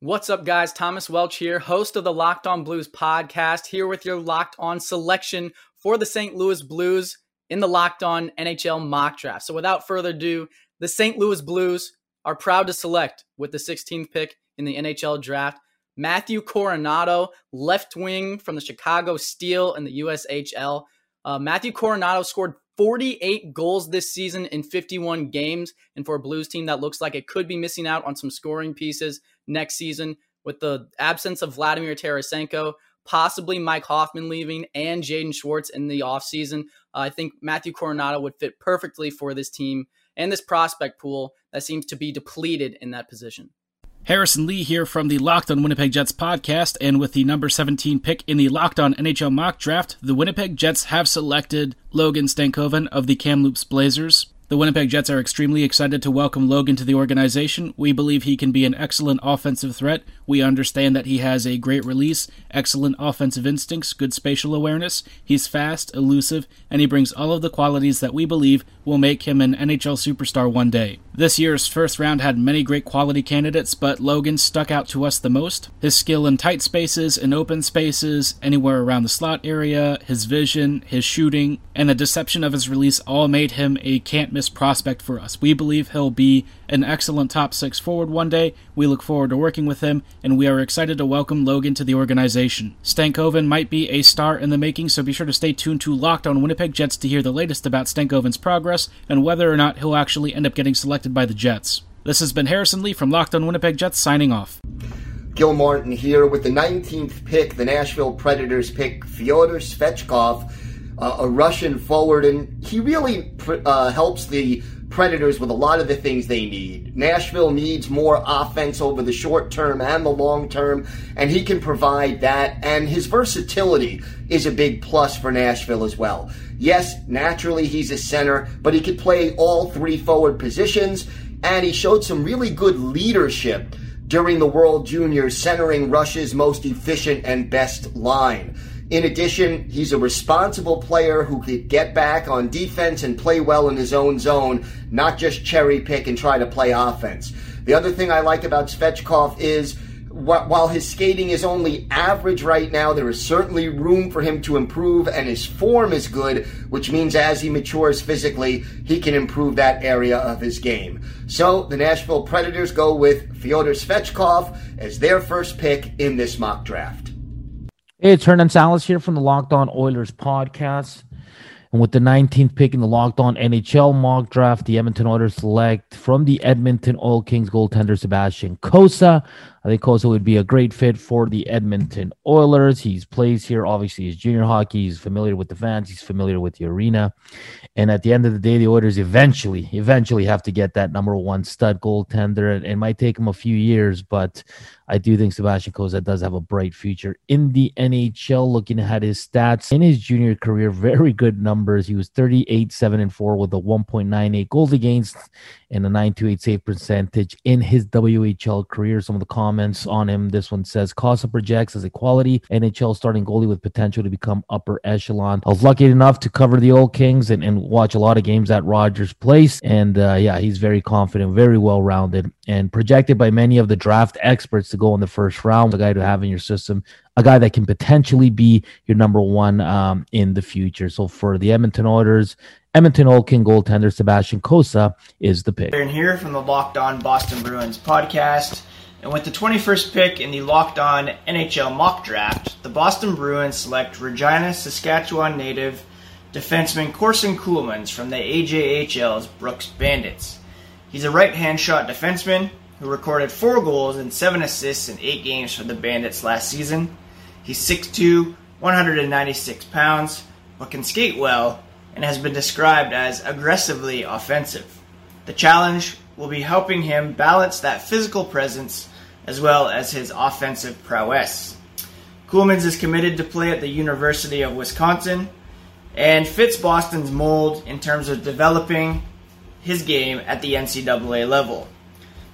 What's up, guys? Thomas Welch here, host of the Locked On Blues podcast, here with your Locked On selection for the St. Louis Blues in the Locked On NHL mock draft. So, without further ado, the St. Louis Blues are proud to select with the 16th pick in the NHL draft Matthew Coronato, left wing from the Chicago Steel in the USHL. Uh, Matthew Coronato scored 48 goals this season in 51 games. And for a Blues team that looks like it could be missing out on some scoring pieces next season with the absence of Vladimir Tarasenko, possibly Mike Hoffman leaving, and Jaden Schwartz in the offseason, uh, I think Matthew Coronato would fit perfectly for this team and this prospect pool that seems to be depleted in that position. Harrison Lee here from the Locked On Winnipeg Jets podcast, and with the number 17 pick in the Locked On NHL mock draft, the Winnipeg Jets have selected Logan Stankoven of the Kamloops Blazers. The Winnipeg Jets are extremely excited to welcome Logan to the organization. We believe he can be an excellent offensive threat. We understand that he has a great release, excellent offensive instincts, good spatial awareness. He's fast, elusive, and he brings all of the qualities that we believe will make him an NHL superstar one day. This year's first round had many great quality candidates, but Logan stuck out to us the most. His skill in tight spaces and open spaces, anywhere around the slot area, his vision, his shooting, and the deception of his release all made him a can't miss prospect for us. We believe he'll be an excellent top six forward one day. We look forward to working with him, and we are excited to welcome Logan to the organization. Stankoven might be a star in the making, so be sure to stay tuned to Locked on Winnipeg Jets to hear the latest about Stankoven's progress and whether or not he'll actually end up getting selected by the Jets. This has been Harrison Lee from Locked on Winnipeg Jets signing off. Gil Martin here with the 19th pick. The Nashville Predators pick Fyodor Svechkov, uh, a Russian forward, and he really uh, helps the Predators with a lot of the things they need. Nashville needs more offense over the short term and the long term, and he can provide that. And his versatility is a big plus for Nashville as well. Yes, naturally he's a center, but he could play all three forward positions, and he showed some really good leadership during the World Juniors, centering Russia's most efficient and best line. In addition, he's a responsible player who could get back on defense and play well in his own zone, not just cherry pick and try to play offense. The other thing I like about Svechkov is while his skating is only average right now, there is certainly room for him to improve, and his form is good, which means as he matures physically, he can improve that area of his game. So the Nashville Predators go with Fyodor Svechkov as their first pick in this mock draft. Hey, it's Hernan Salas here from the Locked On Oilers podcast. And with the 19th pick in the Locked On NHL mock draft, the Edmonton Oilers select from the Edmonton Oil Kings goaltender Sebastian Cossa. I think Cossa would be a great fit for the Edmonton Oilers. He's plays here, obviously, he's junior hockey. He's familiar with the fans. He's familiar with the arena. And at the end of the day, the Oilers eventually, eventually have to get that number one stud goaltender. And it, might take him a few years, but I do think Sebastian Cossa does have a bright future in the NHL. Looking at his stats in his junior career, very good numbers. He was 38, 7, and 4 with a 1.98 goals against and a 928 save percentage in his WHL career. Some of the comments on him this one says Cossa projects as a quality NHL starting goalie with potential to become upper echelon. I was lucky enough to cover the Oil Kings and, and watch a lot of games at Rogers Place. And uh, yeah, he's very confident, very well rounded, and projected by many of the draft experts to go in the first round. A guy to have in your system, a guy that can potentially be your number one um, in the future. So for the Edmonton Oilers, Edmonton Oil King goaltender Sebastian Cossa is the pick. Aaron here from the Locked On Boston Bruins podcast. And with the 21st pick in the Locked On NHL mock draft, the Boston Bruins select Regina, Saskatchewan native defenseman Corson Ceulemans from the AJHL's Brooks Bandits. He's a right hand shot defenseman who recorded four goals and seven assists in eight games for the Bandits last season. He's 6'2, 196 pounds, but can skate well and has been described as aggressively offensive. The challenge will be helping him balance that physical presence as well as his offensive prowess. Ceulemans is committed to play at the University of Wisconsin and fits Boston's mold in terms of developing his game at the NCAA level.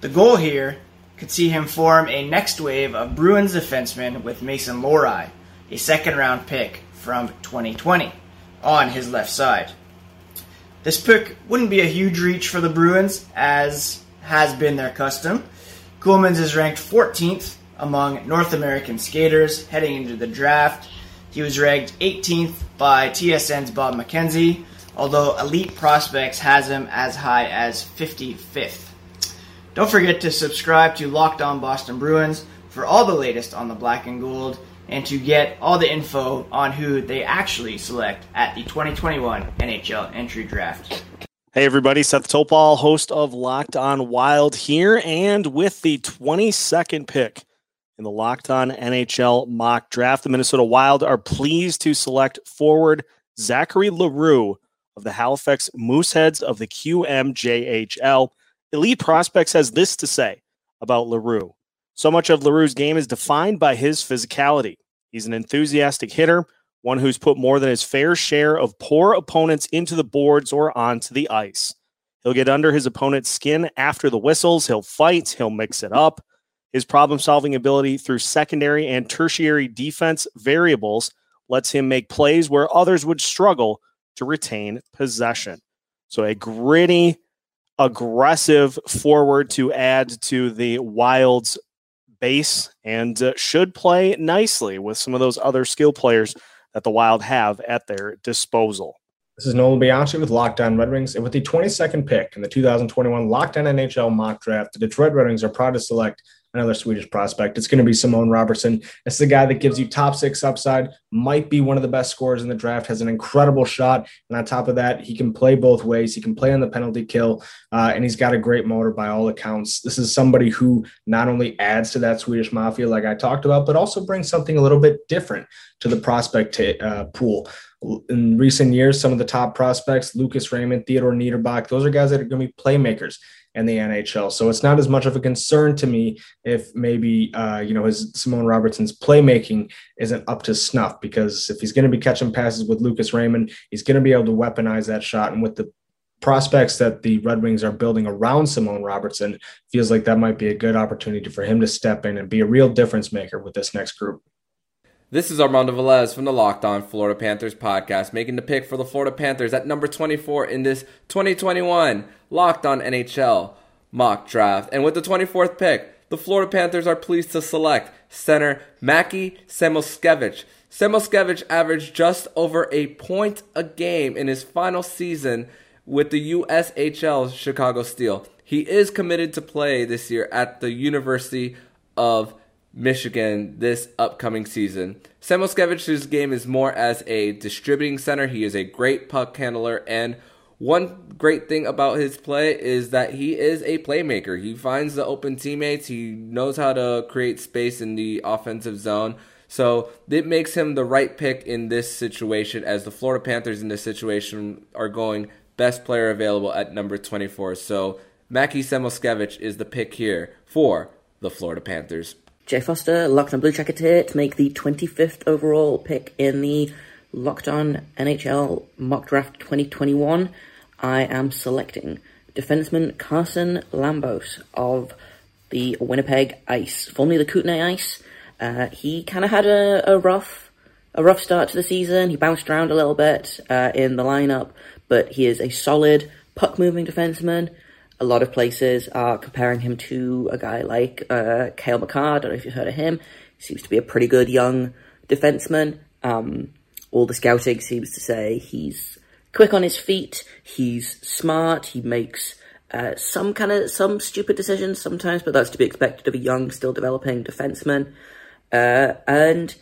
The goal here could see him form a next wave of Bruins defensemen with Mason Lohrei, a second round pick from 2020 on his left side. This pick wouldn't be a huge reach for the Bruins, as has been their custom. Ceulemans is ranked 14th among North American skaters heading into the draft. He was ranked 18th by TSN's Bob McKenzie, although Elite Prospects has him as high as 55th. Don't forget to subscribe to Locked On Boston Bruins for all the latest on the black and gold and to get all the info on who they actually select at the 2021 NHL entry draft. Hey, everybody, Seth Topal, host of Locked On Wild here, and with the 22nd pick in the Locked On NHL mock draft, the Minnesota Wild are pleased to select forward Zachary L'Heureux of the Halifax Mooseheads of the QMJHL. Elite Prospects has this to say about L'Heureux. So much of L'Heureux's game is defined by his physicality. He's an enthusiastic hitter, one who's put more than his fair share of poor opponents into the boards or onto the ice. He'll get under his opponent's skin after the whistles, he'll fight, he'll mix it up. His problem solving ability through secondary and tertiary defense variables lets him make plays where others would struggle to retain possession. So, a gritty, aggressive forward to add to the Wild's base and uh, should play nicely with some of those other skill players that the Wild have at their disposal. This is Nolan Bianchi with Locked On Red Wings. And with the 22nd pick in the 2021 Locked On NHL mock draft, the Detroit Red Wings are proud to select another Swedish prospect. It's going to be Simon Robertsson. It's the guy that gives you top six upside, might be one of the best scorers in the draft, has an incredible shot. And on top of that, he can play both ways. He can play on the penalty kill, uh, and he's got a great motor by all accounts. This is somebody who not only adds to that Swedish mafia, like I talked about, but also brings something a little bit different to the prospect t- uh, pool in recent years, some of the top prospects, Lucas Raymond, Theodor Niederbach, those are guys that are going to be playmakers in the NHL. So it's not as much of a concern to me if maybe uh, you know his Simon Robertsson's playmaking isn't up to snuff because if he's going to be catching passes with Lucas Raymond, he's going to be able to weaponize that shot. And with the prospects that the Red Wings are building around Simon Robertsson, feels like that might be a good opportunity for him to step in and be a real difference maker with this next group. This is Armando Velez from the Locked On Florida Panthers podcast, making the pick for the Florida Panthers at number 24 in this 2021 Locked On NHL mock draft. And with the 24th pick, the Florida Panthers are pleased to select center Mackie Samoskevich. Samoskevich averaged just over a point a game in his final season with the USHL Chicago Steel. He is committed to play this year at the University of Michigan this upcoming season. Samoskevich's game is more as a distributing center. He is a great puck handler, and one great thing about his play is that he is a playmaker. He finds the open teammates. He knows how to create space in the offensive zone. So it makes him the right pick in this situation, as the Florida Panthers in this situation are going best player available at number 24. So Mackie Samoskevich is the pick here for the Florida Panthers. Jay Foster, Locked On Blue Jacket here to make the 25th overall pick in the Locked On NHL Mock Draft 2021. I am selecting defenseman Carson Lambos of the Winnipeg Ice, formerly the Kootenay Ice. Uh, he kind of had a, a, rough, a rough start to the season. He bounced around a little bit uh, in the lineup, but he is a solid puck-moving defenseman a lot of places are comparing him to a guy like uh, Cale Makar. I don't know if you've heard of him. He seems to be a pretty good young defenseman. Um, all the scouting seems to say he's quick on his feet. He's smart. He makes uh, some kind of some stupid decisions sometimes, but that's to be expected of a young, still developing defenseman. Uh, and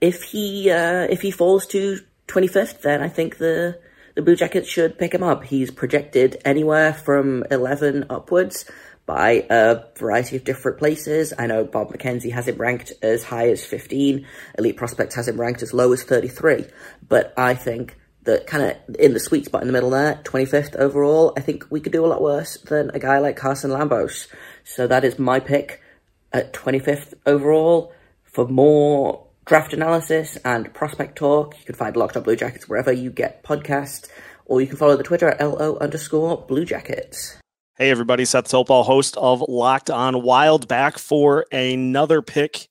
if he uh, if he falls to twenty fifth, then I think the the Blue Jackets should pick him up. He's projected anywhere from 11 upwards by a variety of different places. I know Bob McKenzie has him ranked as high as 15. Elite Prospects has him ranked as low as 33. But I think that kind of in the sweet spot in the middle there, 25th overall, I think we could do a lot worse than a guy like Carson Lambos. So that is my pick at 25th overall. For more draft analysis and prospect talk. You can find Locked On Blue Jackets wherever you get podcasts, or you can follow the Twitter at LO underscore Blue Jackets. Hey, everybody. Seth Topal, host of Locked On Wild, back for another pick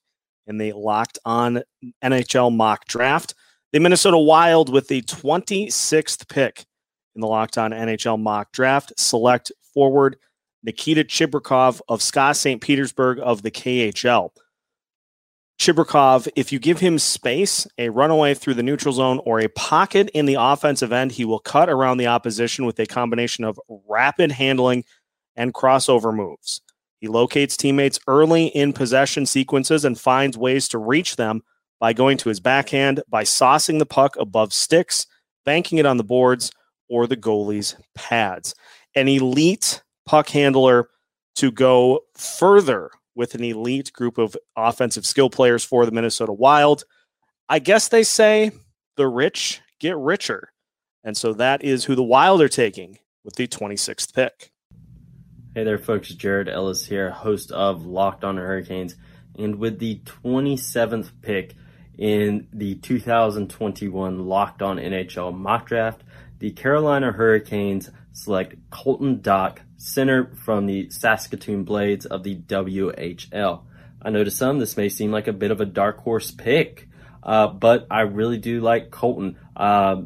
in the Locked On NHL mock draft. The Minnesota Wild, with the 26th pick in the Locked On NHL mock draft, select forward Nikita Chibrikov of SKA St. Petersburg of the KHL. Chibrikov, if you give him space, a runaway through the neutral zone, or a pocket in the offensive end, he will cut around the opposition with a combination of rapid handling and crossover moves. He locates teammates early in possession sequences and finds ways to reach them by going to his backhand, by saucing the puck above sticks, banking it on the boards or the goalie's pads. An elite puck handler to go further with an elite group of offensive skill players for the Minnesota Wild. I guess they say the rich get richer. And so that is who the Wild are taking with the 26th pick. Hey there, folks. Jared Ellis here, host of Locked On Hurricanes. And with the 27th pick in the 2021 Locked On NHL mock draft, the Carolina Hurricanes select Colton Dach, center from the Saskatoon Blades of the WHL. I know to some this may seem like a bit of a dark horse pick, uh, but I really do like Colton. Uh,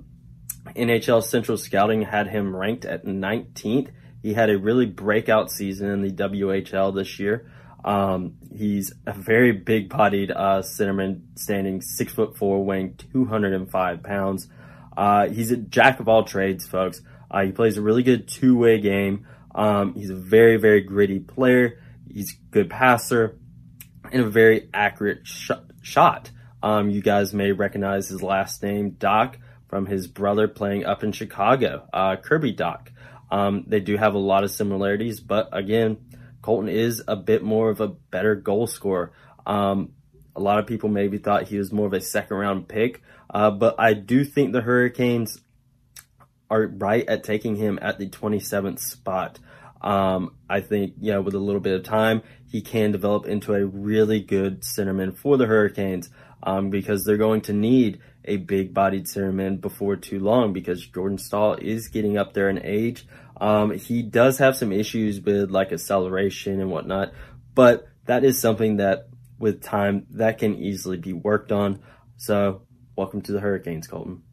NHL Central Scouting had him ranked at 19th he had a really breakout season in the WHL this year. Um, he's a very big bodied uh, centerman, standing six foot four, weighing 205 pounds. Uh, he's a jack of all trades, folks. Uh, he plays a really good two way game. Um, he's a very, very gritty player. He's a good passer and a very accurate sh- shot. Um, you guys may recognize his last name, Dach, from his brother playing up in Chicago, uh, Kirby Dach. Um, they do have a lot of similarities, but again, Colton is a bit more of a better goal scorer. Um, a lot of people maybe thought he was more of a second round pick, uh, but I do think the Hurricanes are right at taking him at the 27th spot. Um, I think, you know, with a little bit of time, he can develop into a really good centerman for the Hurricanes um, because they're going to need a big bodied centerman before too long because Jordan Staal is getting up there in age. Um, he does have some issues with like acceleration and whatnot, but that is something that with time that can easily be worked on. So welcome to the Hurricanes, Colton.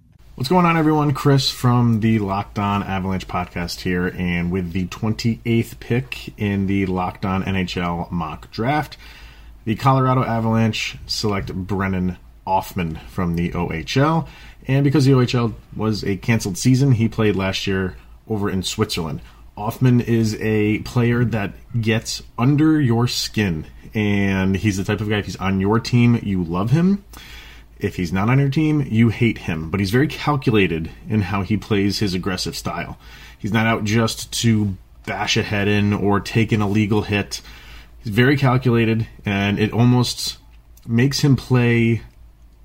What's going on, everyone? Chris from the Locked On Avalanche podcast here, and with the 28th pick in the Locked On NHL mock draft, the Colorado Avalanche select Brennan Othmann from the OHL. And because the OHL was a canceled season, he played last year over in Switzerland. Othmann is a player that gets under your skin, and he's the type of guy, if he's on your team, you love him. If he's not on your team, you hate him. But he's very calculated in how he plays his aggressive style. He's not out just to bash a head in or take an illegal hit. He's very calculated, and it almost makes him play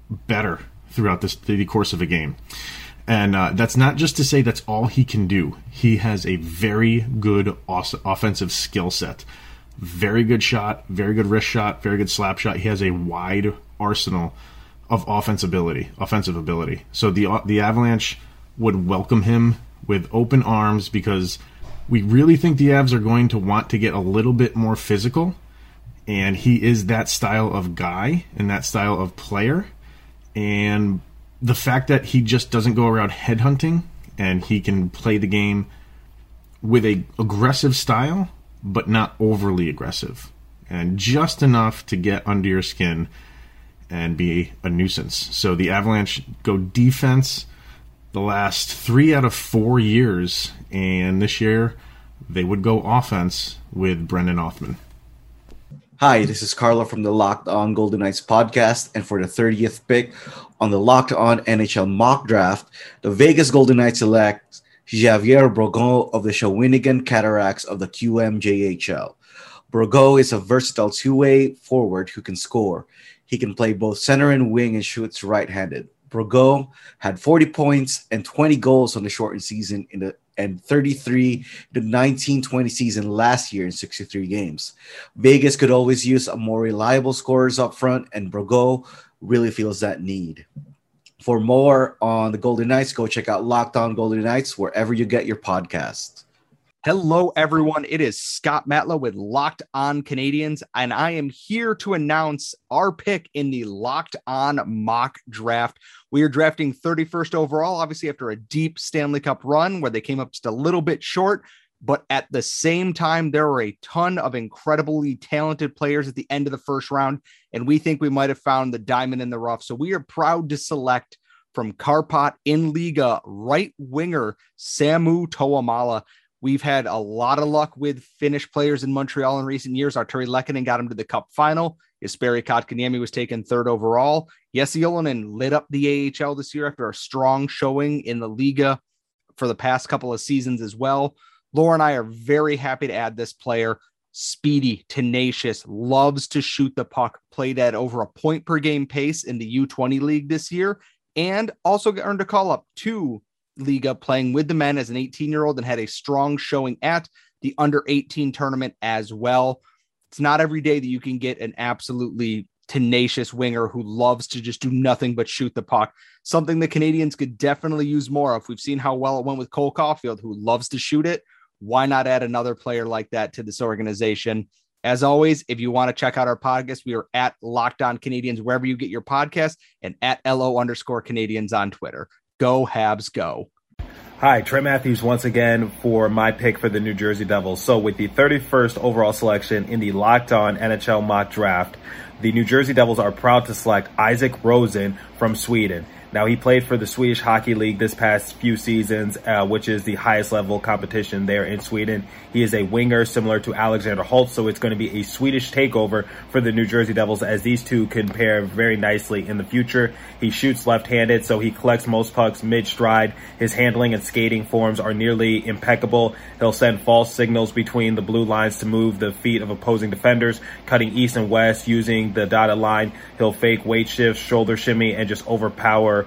better throughout this, the course of a game. And uh, that's not just to say that's all he can do. He has a very good offensive skill set. Very good shot, very good wrist shot, very good slap shot. He has a wide arsenal of offensive ability, offensive ability. So the the Avalanche would welcome him with open arms because we really think the Avs are going to want to get a little bit more physical, and he is that style of guy and that style of player and the fact that he just doesn't go around headhunting and he can play the game with a aggressive style but not overly aggressive and just enough to get under your skin and be a nuisance. So the Avalanche go defense the last 3 out of 4 years and this year they would go offense with Brendan Othmann. Hi, this is Carlo from the Locked On Golden Knights podcast. And for the 30th pick on the Locked On NHL mock draft, the Vegas Golden Knights select Javier Brogan of the Shawinigan Cataracts of the QMJHL. Brogan is a versatile two way forward who can score. He can play both center and wing and shoots right handed. Brogan had 40 points and 20 goals on the shortened season in the and 33 to 1920 season last year in 63 games. Vegas could always use a more reliable scorers up front, and Brogan really feels that need. For more on the Golden Knights, go check out Locked On Golden Knights wherever you get your podcast. Hello, everyone. It is Scott Matlow with Locked On Canadiens, and I am here to announce our pick in the Locked On mock draft. We are drafting 31st overall, obviously, after a deep Stanley Cup run where they came up just a little bit short. But at the same time, there were a ton of incredibly talented players at the end of the first round, and we think we might have found the diamond in the rough. So we are proud to select from Kärpät in Liiga right winger Samu Tuomala. We've had a lot of luck with Finnish players in Montreal in recent years. Artturi Lehkonen got him to the Cup final. Jesperi Kotkaniemi was taken third overall. Jesse Ylönen lit up the AHL this year after a strong showing in the Liiga for the past couple of seasons as well. Laura and I are very happy to add this player. Speedy, tenacious, loves to shoot the puck, played at over a point per game pace in the U20 league this year, and also earned a call up to Liiga playing with the men as an 18 year old and had a strong showing at the under 18 tournament as well. It's not every day that you can get an absolutely tenacious winger who loves to just do nothing but shoot the puck. Something the Canadiens could definitely use more of. We've seen how well it went with Cole Caufield, who loves to shoot it. Why not add another player like that to this organization? As always, if you want to check out our podcast, we are at Locked On Canadiens wherever you get your podcast and at LO underscore Canadiens on Twitter. Go Habs, go. Hi, Trey Matthews once again for my pick for the New Jersey Devils. So with the 31st overall selection in the Locked On NHL mock draft, the New Jersey Devils are proud to select Isaac Rosén from Sweden. Now, he played for the Swedish Hockey League this past few seasons, uh, which is the highest level competition there in Sweden. He is a winger similar to Alexander Holtz, so it's going to be a Swedish takeover for the New Jersey Devils as these two can pair very nicely in the future. He shoots left-handed, so he collects most pucks mid-stride. His handling and skating forms are nearly impeccable. He'll send false signals between the blue lines to move the feet of opposing defenders, cutting east and west using the dotted line. He'll fake weight shifts, shoulder shimmy, and just overpower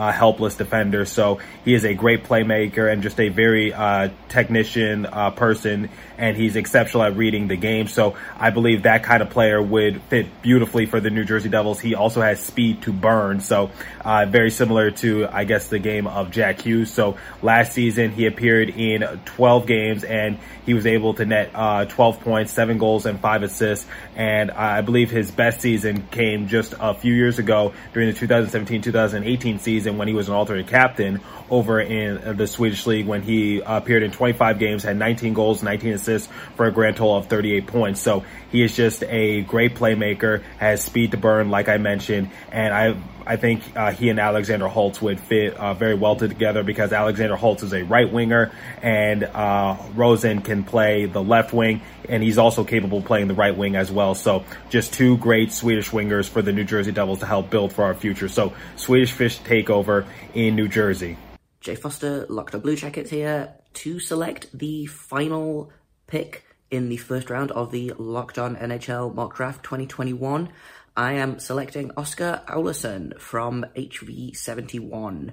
uh, helpless defender. So he is a great playmaker and just a very uh, technician uh, person, and he's exceptional at reading the game. So I believe that kind of player would fit beautifully for the New Jersey Devils. He also has speed to burn, so uh, very similar to I guess the game of Jack Hughes. So last season he appeared in 12 games and he was able to net uh, 12 points, seven goals, and five assists. And I believe his best season came just a few years ago during the 2017-2018 season when he was an alternate captain over in the Swedish league when he appeared in 25 games, had 19 goals, 19 assists for a grand total of 38 points. So he is just a great playmaker, has speed to burn, like I mentioned, and I I think uh, he and Alexander Holtz would fit uh, very well together because Alexander Holtz is a right winger and uh, Rosén can play the left wing and he's also capable of playing the right wing as well. So just two great Swedish wingers for the New Jersey Devils to help build for our future. So Swedish Fish takeover in New Jersey. Jay Foster, Locked On Blue Jackets here to select the final pick in the first round of the Locked On NHL Mock Draft 2021. I am selecting Oscar Olausson from HV71.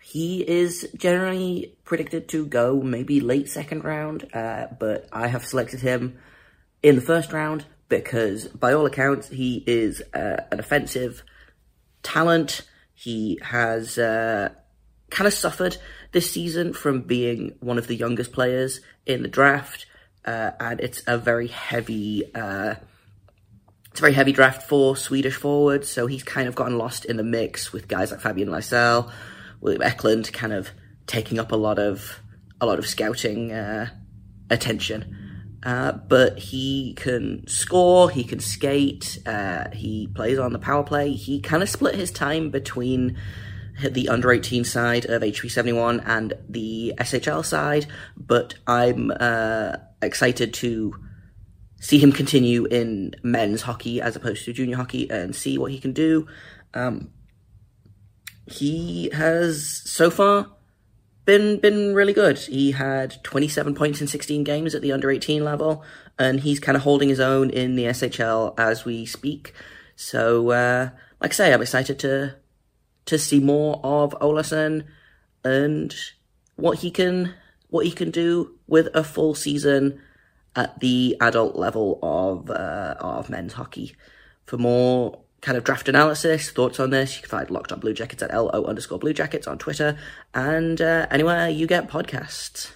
He is generally predicted to go maybe late second round, uh, but I have selected him in the first round because, by all accounts, he is uh, an offensive talent. He has uh, kind of suffered this season from being one of the youngest players in the draft, uh, and it's a very heavy uh, it's a very heavy draft for Swedish forwards, so he's kind of gotten lost in the mix with guys like Fabian Lysell, William Eklund, kind of taking up a lot of a lot of scouting uh, attention. Uh, but he can score, he can skate, uh, he plays on the power play. He kind of split his time between the under 18 side of HV71 and the SHL side, but I'm uh, excited to see him continue in men's hockey as opposed to junior hockey and see what he can do. Um, he has so far been been really good. He had 27 points in 16 games at the under 18 level, and he's kind of holding his own in the SHL as we speak. So, uh, like I say, I'm excited to to see more of Olausson and what he can what he can do with a full season at the adult level of uh, of men's hockey. For more kind of draft analysis, thoughts on this, you can find Locked On Blue Jackets at LO underscore Blue Jackets on Twitter and uh, anywhere you get podcasts.